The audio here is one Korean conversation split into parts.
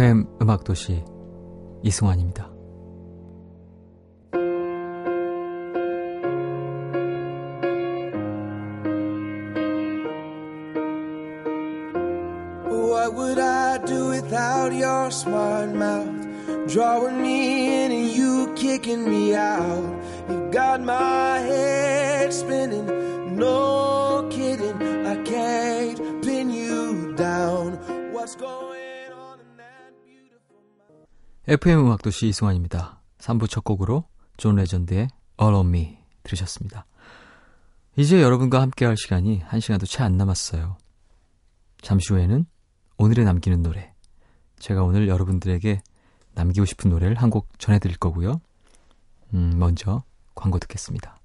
FM 음악도시 이승환입니다. What would I do without your smart mouth? Drawing me in and you kicking me out. You got my head spinning. No FM 음악도시 이승환입니다. 3부 첫 곡으로 존 레전드의 All of Me 들으셨습니다. 이제 여러분과 함께 할 시간이 1시간도 채 안 남았어요. 잠시 후에는 오늘의 남기는 노래. 제가 오늘 여러분들에게 남기고 싶은 노래를 한 곡 전해드릴 거고요. 음, 먼저 광고 듣겠습니다.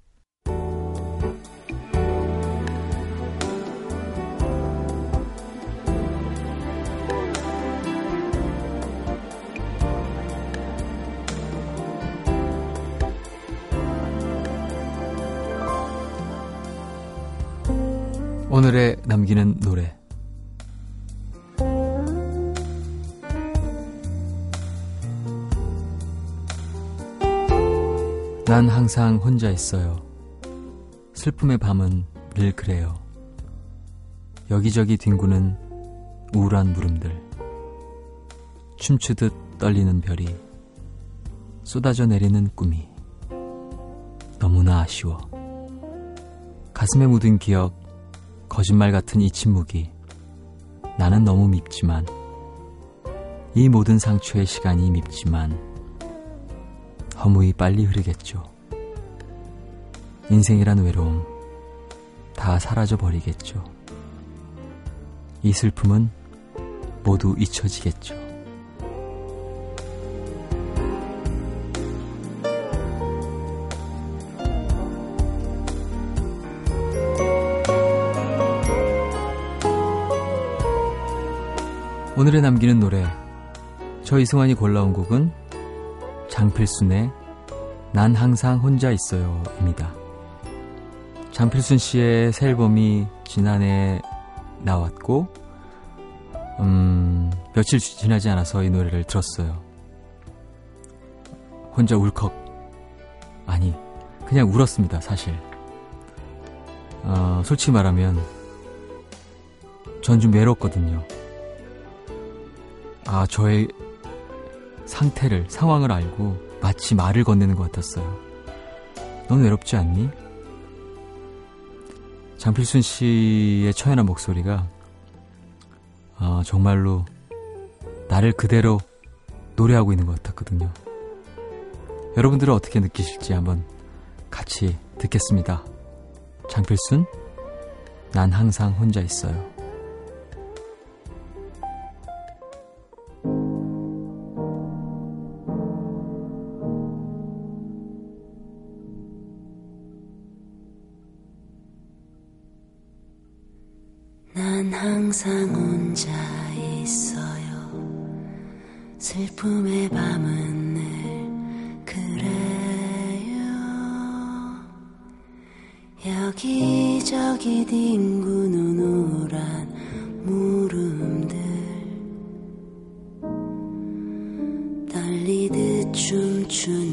남기는 노래 난 항상 혼자 있어요. 슬픔의 밤은 늘 그래요. 여기저기 뒹구는 우울한 물음들. 춤추듯 떨리는 별이 쏟아져 내리는 꿈이 너무나 아쉬워. 가슴에 묻은 기억, 거짓말 같은 이 침묵이 나는 너무 밉지만 이 모든 상처의 시간이 밉지만 허무히 빨리 흐르겠죠. 인생이란 외로움 다 사라져 버리겠죠. 이 슬픔은 모두 잊혀지겠죠. 오늘의 남기는 노래 저 이승환이 골라온 곡은 장필순의 난 항상 혼자 있어요 입니다. 장필순 씨의 새 앨범이 지난해 나왔고, 음, 며칠 지나지 않아서 이 노래를 들었어요. 혼자 울컥. 아니, 그냥 울었습니다, 사실. 어, 솔직히 말하면, 전 좀 외롭거든요. 아, 저의 상태를, 상황을 알고 마치 말을 건네는 것 같았어요. 넌 외롭지 않니? 장필순 씨의 처연한 목소리가 아, 정말로 나를 그대로 노래하고 있는 것 같았거든요. 여러분들은 어떻게 느끼실지 한번 같이 듣겠습니다. 장필순, 난 항상 혼자 있어요. 항상 혼자 있어요. 슬픔의 밤은 늘 그래요. 여기저기 뒹구는 우울한 물음들. 떨리듯 춤추는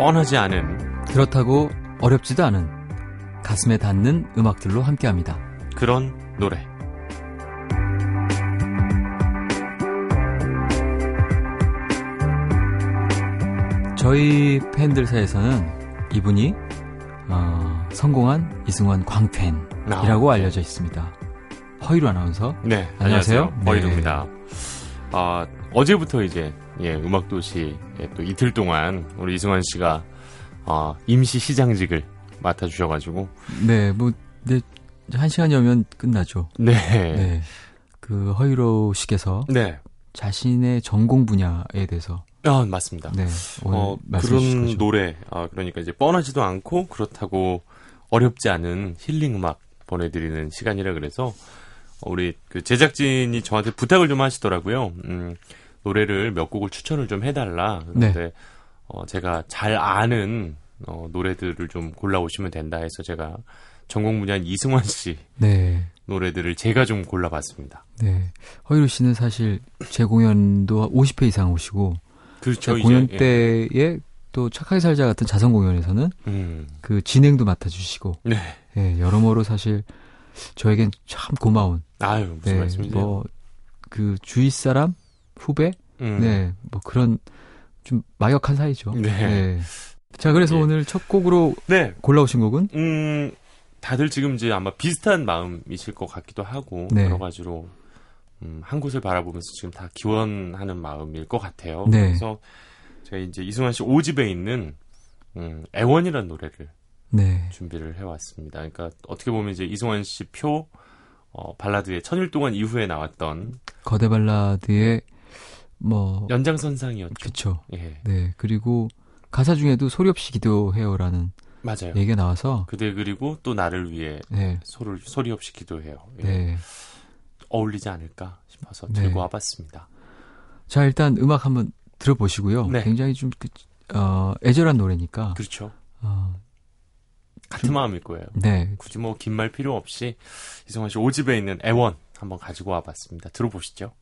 뻔하지 않은 그렇다고 어렵지도 않은 가슴에 닿는 음악들로 함께합니다. 그런 노래. 저희 팬들 사이에서는 이분이 어, 성공한 이승환 광팬이라고 아. 알려져 있습니다. 허이루 아나운서. 네, 안녕하세요. 안녕하세요. 허이루입니다. 네. 아, 어제부터 이제 예, 음악도시 예, 또 이틀 동안 우리 이승환 씨가 어, 임시 시장직을 맡아주셔가지고 네, 뭐, 네, 한 시간이면 끝나죠. 네. 네. 그 허이로 씨께서 네. 자신의 전공 분야에 대해서 아 맞습니다. 네, 어, 그런 거죠. 노래, 아, 그러니까 이제 뻔하지도 않고 그렇다고 어렵지 않은 힐링 음악 보내드리는 시간이라 그래서 우리 그 제작진이 저한테 부탁을 좀 하시더라고요. 음, 노래를 몇 곡을 추천을 좀 해달라. 그런데 어, 제가 잘 아는 어, 노래들을 좀 골라오시면 된다 해서 제가 전공 분야인 이승환 씨 네. 노래들을 제가 좀 골라봤습니다. 네. 허이루 씨는 사실 제 공연도 50회 이상 오시고 그렇죠. 제 공연 이제, 때에 또 착하게 살자 같은 자선 공연에서는 예. 음, 그 진행도 맡아주시고 네. 예, 여러모로 사실 저에겐 참 고마운 아유 무슨 네, 말씀이세요? 뭐그 주위 사람 후배 음, 네, 뭐 그런 좀 막역한 사이죠. 네. 자, 그래서 예. 오늘 첫 곡으로 네. 골라오신 곡은 음, 다들 지금 이제 아마 비슷한 마음이실 것 같기도 하고 네. 여러 가지로 음, 한 곳을 바라보면서 지금 다 기원하는 마음일 것 같아요. 네. 그래서 제가 이제 이승환 씨 5집에 있는 음, 애원이라는 노래를 네, 준비를 해왔습니다. 그러니까 어떻게 보면 이제 이승환 씨 표 어, 발라드의 천일 동안 이후에 나왔던 거대 발라드의 뭐 연장선상이었죠. 그쵸. 예, 네, 그리고 가사 중에도 소리 없이 기도해요라는 맞아요. 얘기가 나와서 그대 그리고 또 나를 위해 네, 소리, 소리 없이 기도해요. 예. 네. 어울리지 않을까 싶어서 네. 들고 와봤습니다. 자, 일단 음악 한번 들어보시고요. 네. 굉장히 좀 그, 어, 애절한 노래니까. 그렇죠. 어, 같은 마음일 거예요. 네, 굳이 뭐 긴 말 필요 없이 이승환 씨 5집에 있는 애원 한번 가지고 와봤습니다. 들어보시죠.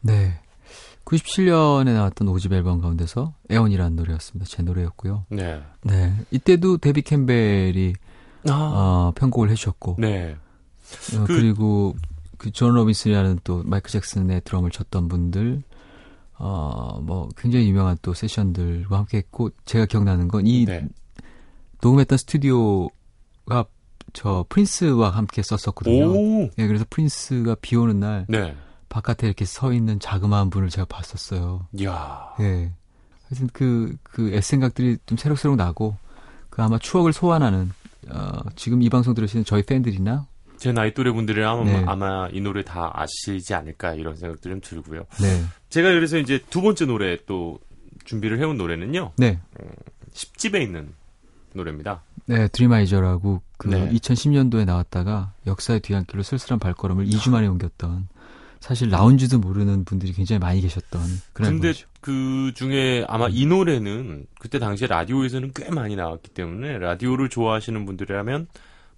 네. 97년에 나왔던 5집 앨범 가운데서 애원이라는 노래였습니다. 제 노래였고요. 네. 네, 이때도 데이비드 캠벨이 아, 어, 편곡을 해주셨고, 네. 어, 그- 그, 리고 그 존 로빈슨이라는 또 마이클 잭슨의 드럼을 쳤던 분들, 어, 뭐 굉장히 유명한 또 세션들과 함께 했고, 제가 기억나는 건 이 네. 녹음했던 스튜디오가 저 프린스와 함께 썼었거든요. 오. 예, 그래서 프린스가 비 오는 날 네. 바깥에 이렇게 서 있는 자그마한 분을 제가 봤었어요. 이야. 예. 하여튼 그, 그 애생각들이 좀 새록새록 나고, 그 아마 추억을 소환하는, 어, 지금 이 방송 들으시는 저희 팬들이나, 제 나이 또래 분들이 아마, 네. 아마 이 노래 다 아시지 않을까 이런 생각도 좀 들고요. 네. 제가 그래서 이제 두 번째 노래 또 준비를 해온 노래는요. 네. 10집에 있는 노래입니다. 네, 드림아이저라고 그 네. 2010년도에 나왔다가 역사의 뒤안길로 쓸쓸한 발걸음을 2주 만에 옮겼던 사실 나온지도 모르는 분들이 굉장히 많이 계셨던 그런 근데 앨범이죠. 그 중에 아마 이 노래는 그때 당시에 라디오에서는 꽤 많이 나왔기 때문에 라디오를 좋아하시는 분들이라면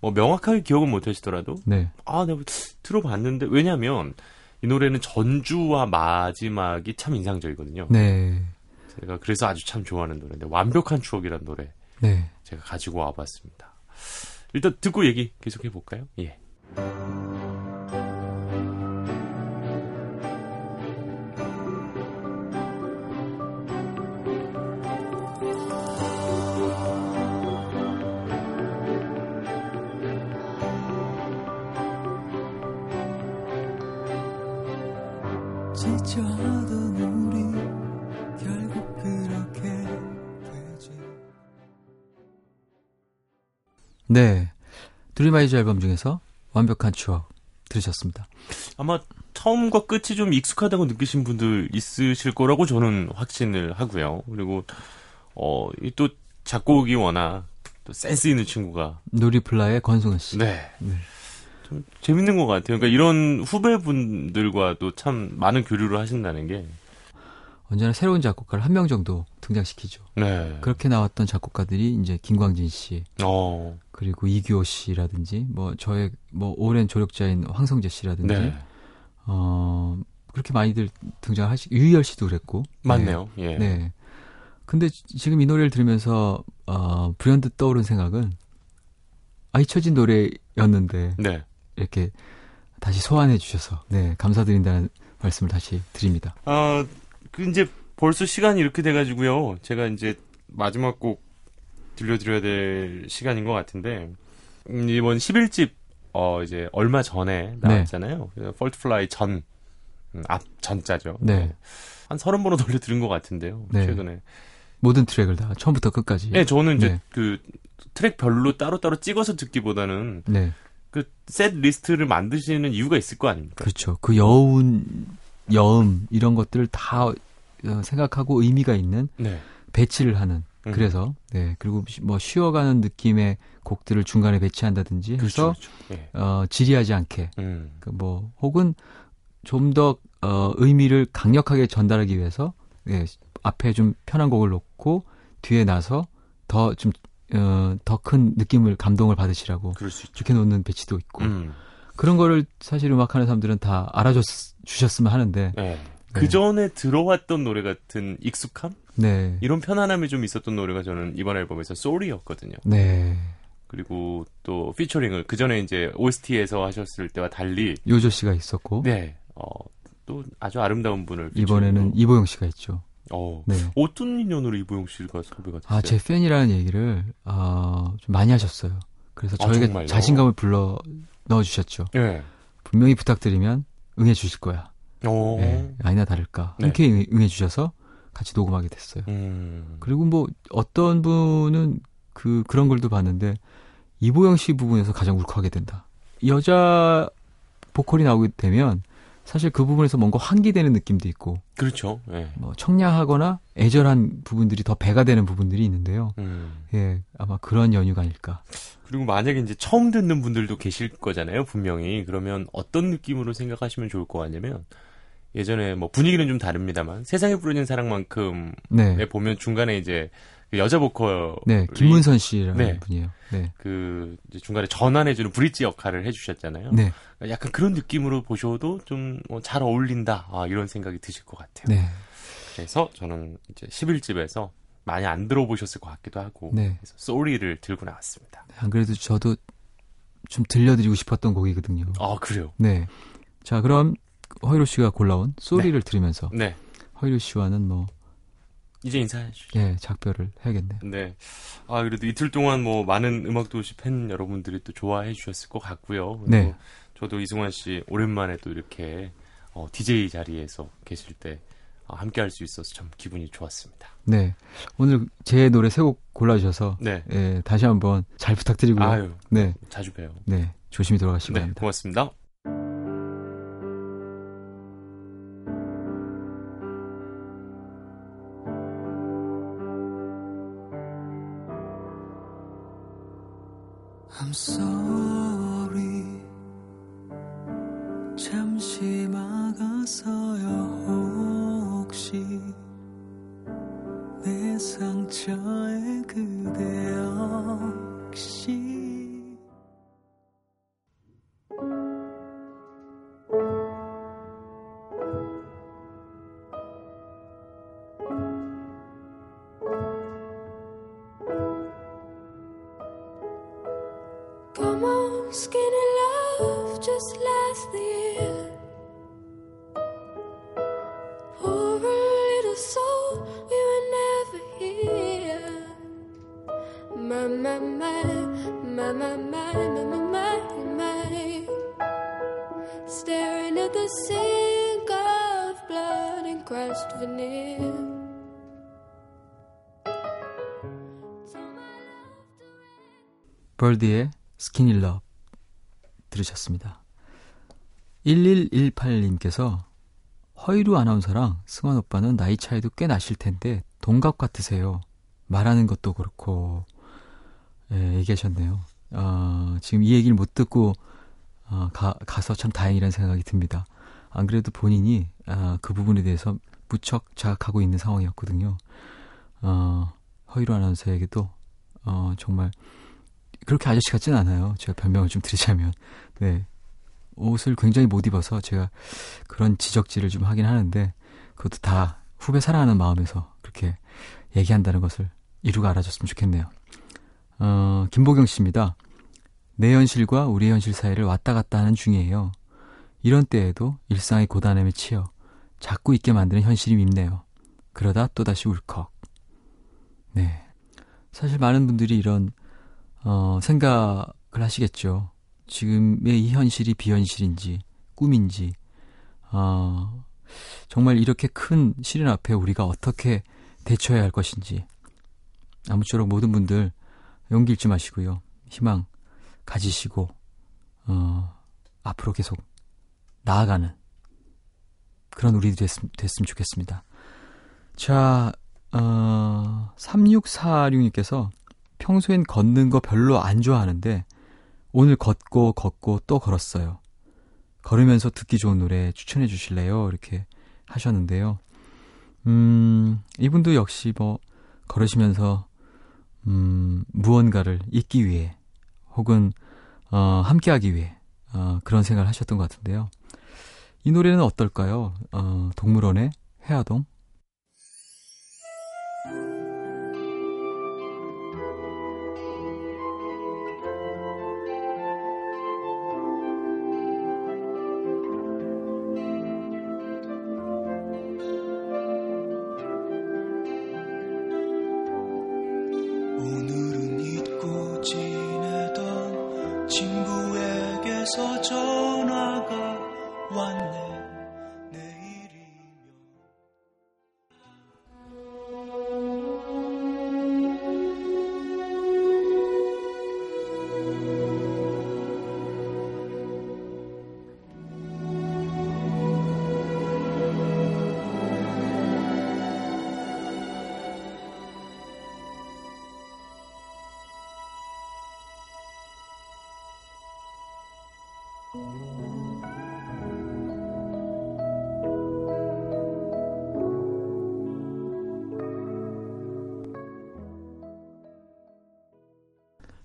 뭐 명확하게 기억은 못 하시더라도 네. 아, 내가 들어봤는데 왜냐면 이 노래는 전주와 마지막이 참 인상적이거든요. 네. 제가 그래서 아주 참 좋아하는 노래인데 완벽한 추억이라는 노래 네. 제가 가지고 와봤습니다. 일단 듣고 얘기 계속해 볼까요? 예. 네. 드림아이저 앨범 중에서 완벽한 추억 들으셨습니다. 아마 처음과 끝이 좀 익숙하다고 느끼신 분들 있으실 거라고 저는 확신을 하고요. 그리고 어, 이또 작곡이 워낙 또 센스 있는 친구가 누리플라의 권승은 씨. 네. 네. 좀 재밌는 것 같아요. 그러니까 이런 후배분들과도 참 많은 교류를 하신다는 게 언제나 새로운 작곡가를 한 명 정도 등장시키죠. 네. 그렇게 나왔던 작곡가들이 이제 김광진 씨, 어. 그리고 이규호 씨라든지 뭐 저의 뭐 오랜 조력자인 황성재 씨라든지 네. 어 그렇게 많이들 등장하시 유희열 씨도 그랬고 맞네요. 예. 네. 네. 근데 지- 지금 이 노래를 들으면서 어 불현듯 떠오른 생각은 아 잊혀진 노래였는데 네. 이렇게 다시 소환해 주셔서 네 감사드린다는 말씀을 다시 드립니다. 아, 그 이제 벌써 시간이 이렇게 돼가지고요. 제가 이제 마지막 곡 들려드려야 될 시간인 것 같은데 음, 이번 11집 어 이제 얼마 전에 나왔잖아요. 네. Fall to Fly 전 음, 앞 전자죠. 네. 한 서른 번은 돌려 들은 것 같은데요. 네. 최근에 모든 트랙을 다 처음부터 끝까지. 네, 저는 이제 네. 그 트랙별로 따로따로 찍어서 듣기보다는 네. 그 set list를 만드시는 이유가 있을 거 아닙니까? 그렇죠. 그 여운, 여음 이런 것들을 다 어, 생각하고 의미가 있는 네. 배치를 하는. 음. 그래서 네 그리고 뭐 쉬어가는 느낌의 곡들을 중간에 배치한다든지 해서 그렇죠, 그렇죠. 네. 어 지리하지 않게 음. 그뭐 혹은 좀 더 어, 의미를 강력하게 전달하기 위해서 예, 앞에 좀 편한 곡을 놓고 뒤에 나서 더 좀 어, 더 큰 느낌을 감동을 받으시라고 좋게 놓는 배치도 있고 음. 그런 거를 사실 음악하는 사람들은 다 알아줬 주셨으면 하는데 네. 네. 그 전에 들어왔던 노래 같은 익숙함 네. 이런 편안함이 좀 있었던 노래가 저는 이번 앨범에서 소리였거든요. 네. 그리고 또 피처링을 그 전에 이제 OST에서 하셨을 때와 달리 요조 씨가 있었고 네. 어, 또 아주 아름다운 분을 이번에는 이보영 씨가 있죠. 어, 네. 어떤 인연으로 이보영 씨가 섭외가 됐어요? 아, 제 팬이라는 얘기를 어, 좀 많이 하셨어요. 그래서 아, 저에게 정말요? 자신감을 불러 넣어 주셨죠. 네. 분명히 부탁드리면 응해 주실 거야. 오. 네, 아니나 다를까. 네. 흔쾌히 응해 주셔서 같이 녹음하게 됐어요. 음. 그리고 뭐 어떤 분은 그 그런 걸도 봤는데 이보영 씨 부분에서 가장 울컥하게 된다. 여자 보컬이 나오게 되면 사실 그 부분에서 뭔가 환기되는 느낌도 있고. 그렇죠. 네. 뭐 청량하거나 애절한 부분들이 더 배가 되는 부분들이 있는데요. 음. 예, 아마 그런 연유가 아닐까. 그리고 만약에 이제 처음 듣는 분들도 계실 거잖아요, 분명히. 그러면 어떤 느낌으로 생각하시면 좋을 것 같냐면 예전에 뭐 분위기는 좀 다릅니다만 세상에 부르는 사랑만큼 네. 보면 중간에 이제 그 여자 보컬 네 김문선 씨라는 네. 분이에요. 네. 그 중간에 전환해주는 브릿지 역할을 해주셨잖아요. 네. 약간 그런 느낌으로 보셔도 좀잘 뭐 어울린다 아, 이런 생각이 드실 것 같아요. 네. 그래서 저는 이제 11집에서 많이 안 들어보셨을 것 같기도 하고 네. 그래서 소리를 들고 나왔습니다. 네, 안 그래도 저도 좀 들려드리고 싶었던 곡이거든요. 아 그래요? 네. 자 그럼 허이로 씨가 골라온 소리를 네. 들으면서 네. 허이로 씨와는 뭐 이제 인사해 주시죠. 예, 작별을 해야겠네요. 네. 아, 그래도 이틀 동안 뭐 많은 음악도시 팬 여러분들이 또 좋아해 주셨을 것 같고요. 네. 저도 이승환 씨 오랜만에 또 이렇게 어, DJ 자리에서 계실 때 어, 함께 할 수 있어서 참 기분이 좋았습니다. 네. 오늘 제 노래 세 곡 골라주셔서 네. 예, 다시 한번 잘 부탁드리고요. 아유, 네. 자주 봬요. 네. 조심히 돌아가시기 네, 바랍니다. 고맙습니다. 상처에 그대 역시 벌드의 스키니 럽 들으셨습니다. 1118님께서 허이루 아나운서랑 승환 오빠는 나이 차이도 꽤 나실 텐데 동갑 같으세요. 말하는 것도 그렇고 예, 얘기하셨네요. 어, 지금 이 얘기를 못 듣고 어, 가, 가서 참 다행이라는 생각이 듭니다. 안 그래도 본인이 어, 그 부분에 대해서 무척 자각하고 있는 상황이었거든요. 어, 허이루 아나운서에게도 어, 정말 그렇게 아저씨 같진 않아요. 제가 변명을 좀 드리자면. 네. 옷을 굉장히 못 입어서 제가 그런 지적질을 좀 하긴 하는데 그것도 다 후배 사랑하는 마음에서 그렇게 얘기한다는 것을 이루가 알아줬으면 좋겠네요. 어, 김보경 씨입니다. 내 현실과 우리 현실 사이를 왔다 갔다 하는 중이에요. 이런 때에도 일상의 고단함에 치여 자꾸 있게 만드는 현실이 밉네요. 그러다 또다시 울컥. 네. 사실 많은 분들이 이런, 어, 생각을 하시겠죠. 지금의 이 현실이 비현실인지, 꿈인지, 어, 정말 이렇게 큰 시련 앞에 우리가 어떻게 대처해야 할 것인지. 아무쪼록 모든 분들 용기 잃지 마시고요. 희망 가지시고, 어, 앞으로 계속 나아가는 그런 우리들이 됐음, 됐으면 좋겠습니다. 자, 어, 3646님께서 평소엔 걷는 거 별로 안 좋아하는데 오늘 걷고 걷고 또 걸었어요. 걸으면서 듣기 좋은 노래 추천해 주실래요? 이렇게 하셨는데요. 음, 이분도 역시 뭐 걸으시면서 음, 무언가를 잊기 위해 혹은 어, 함께 하기 위해 어, 그런 생각을 하셨던 것 같은데요. 이 노래는 어떨까요? 어, 동물원의 해아동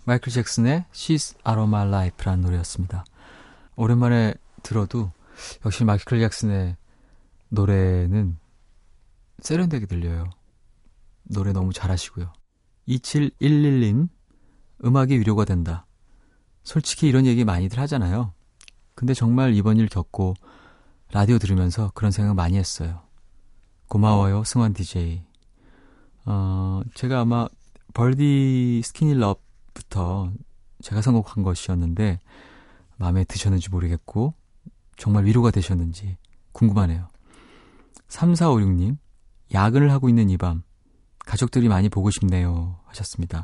마이클 잭슨의 She's Out of My Life라는 노래였습니다. 오랜만에 들어도 역시 마이클 잭슨의 노래는 세련되게 들려요. 노래 너무 잘하시고요. 2711님, 음악이 위로가 된다. 솔직히 이런 얘기 많이들 하잖아요. 근데 정말 이번 일 겪고 라디오 들으면서 그런 생각 많이 했어요. 고마워요, 승환 DJ. 어, 제가 아마 벌디 스키니 럽부터 제가 선곡한 것이었는데 마음에 드셨는지 모르겠고 정말 위로가 되셨는지 궁금하네요. 3456님, 야근을 하고 있는 이 밤 가족들이 많이 보고 싶네요 하셨습니다.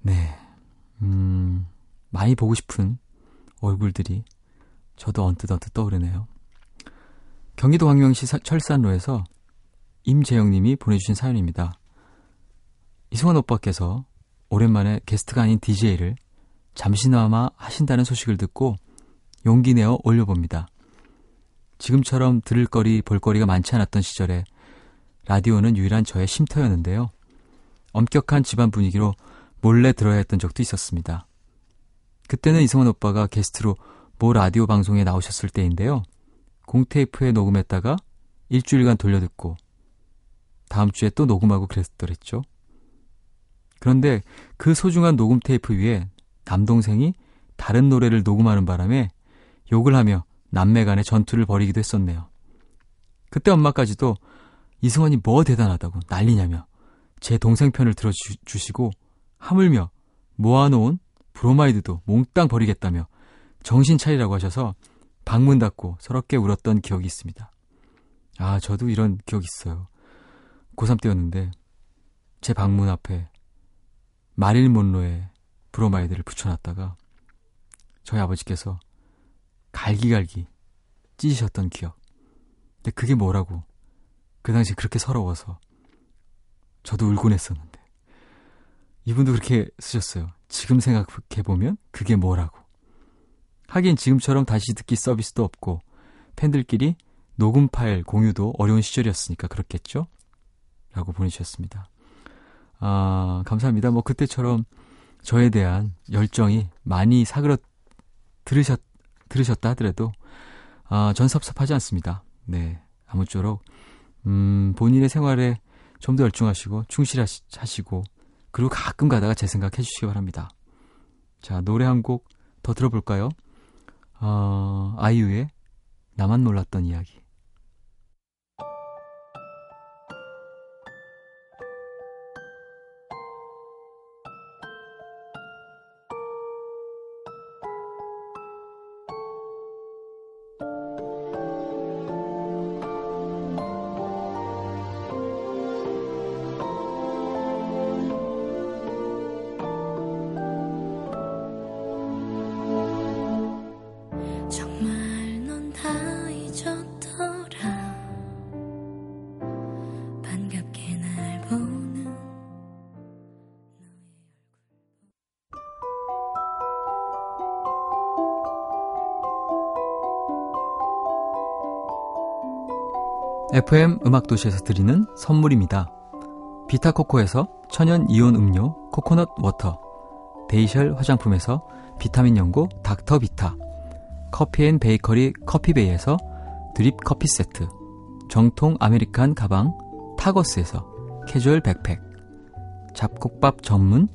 네. 음, 많이 보고 싶은 얼굴들이 저도 언뜻 언뜻 떠오르네요. 경기도 광명시 철산로에서 임재영님이 보내주신 사연입니다. 이승환 오빠께서 오랜만에 게스트가 아닌 DJ를 잠시나마 하신다는 소식을 듣고 용기 내어 올려봅니다. 지금처럼 들을 거리, 볼 거리가 많지 않았던 시절에 라디오는 유일한 저의 쉼터였는데요. 엄격한 집안 분위기로 몰래 들어야 했던 적도 있었습니다. 그때는 이승원 오빠가 게스트로 모 라디오 방송에 나오셨을 때인데요. 공테이프에 녹음했다가 일주일간 돌려듣고 다음 주에 또 녹음하고 그랬더랬죠. 그런데 그 소중한 녹음 테이프 위에 남동생이 다른 노래를 녹음하는 바람에 욕을 하며 남매 간의 전투를 벌이기도 했었네요. 그때 엄마까지도 이승원이 뭐 대단하다고 난리냐며 제 동생 편을 들어주시고 하물며 모아놓은 브로마이드도 몽땅 버리겠다며 정신 차리라고 하셔서 방문 닫고 서럽게 울었던 기억이 있습니다. 아, 저도 이런 기억 있어요. 고3 때였는데 제 방문 앞에 마릴린 몬로의 브로마이드를 붙여놨다가 저희 아버지께서 갈기갈기 찢으셨던 기억. 근데 그게 뭐라고 그 당시 그렇게 서러워서 저도 울곤 했었는데 이분도 그렇게 쓰셨어요. 지금 생각해보면 그게 뭐라고. 하긴 지금처럼 다시 듣기 서비스도 없고 팬들끼리 녹음 파일 공유도 어려운 시절이었으니까 그렇겠죠? 라고 보내주셨습니다. 아, 감사합니다. 뭐 그때처럼 저에 대한 열정이 많이 사그러 들으셨, 들으셨다 하더라도 아, 전 섭섭하지 않습니다. 네. 아무쪼록 음, 본인의 생활에 좀 더 열중하시고 충실하시고 그리고 가끔 가다가 제 생각 해주시기 바랍니다. 자, 노래 한 곡 더 들어볼까요? 어, 아이유의 나만 몰랐던 이야기. FM 음악도시에서 드리는 선물입니다. 비타코코에서 천연 이온 음료 코코넛 water 데이셜 화장품에서 비타민 연고 닥터비타 커피 and 베이커리 커피베이에서 드립 커피 세트 정통 American 가방 타거스에서 캐주얼 백팩 잡곡밥 전문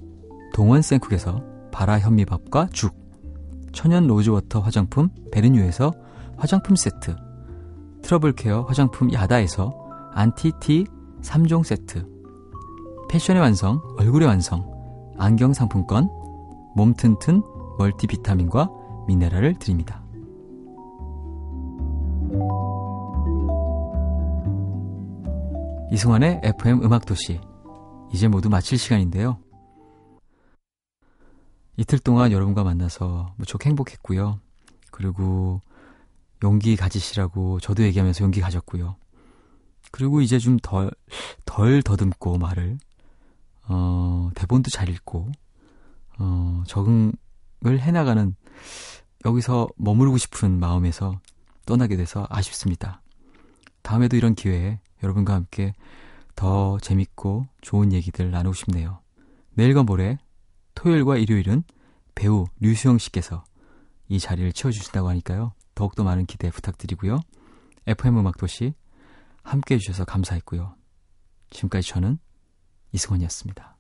동원 생쿡에서 발아 현미밥과 죽 천연 rose water 화장품 베르뉴에서 화장품 세트 트러블 케어 화장품 야다에서 안티티 3종 세트 패션의 완성 얼굴의 완성 안경 상품권 몸 튼튼 멀티비타민과 미네랄을 드립니다. 이승환의 FM 음악도시 이제 모두 마칠 시간인데요. 이틀 동안 여러분과 만나서 무척 행복했고요. 그리고 용기 가지시라고 저도 얘기하면서 용기 가졌고요. 그리고 이제 좀 덜, 덜 더듬고 말을, 어, 대본도 잘 읽고, 어, 적응을 해나가는, 여기서 머무르고 싶은 마음에서 떠나게 돼서 아쉽습니다. 다음에도 이런 기회에 여러분과 함께 더 재밌고 좋은 얘기들 나누고 싶네요. 내일과 모레, 토요일과 일요일은 배우 류수영 씨께서 이 자리를 채워주신다고 하니까요. 더욱더 많은 기대 부탁드리고요. FM 음악도시 함께 해주셔서 감사했고요. 지금까지 저는 이승원이었습니다.